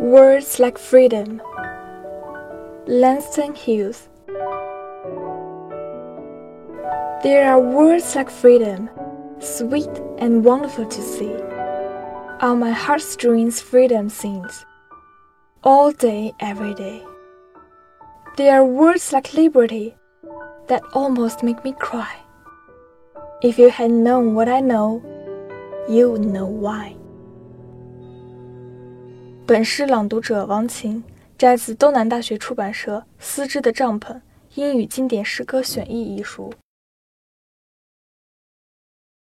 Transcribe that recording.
Words like freedom. Langston Hughes. There are words like freedom, sweet and wonderful to see. On my heartstrings, freedom sings, all day, every day. There are words like liberty that almost make me cry. If you had known what I know, you would know why. 本诗朗读者王琴，摘自东南大学出版社《丝织的帐篷：英语经典诗歌选译》一书。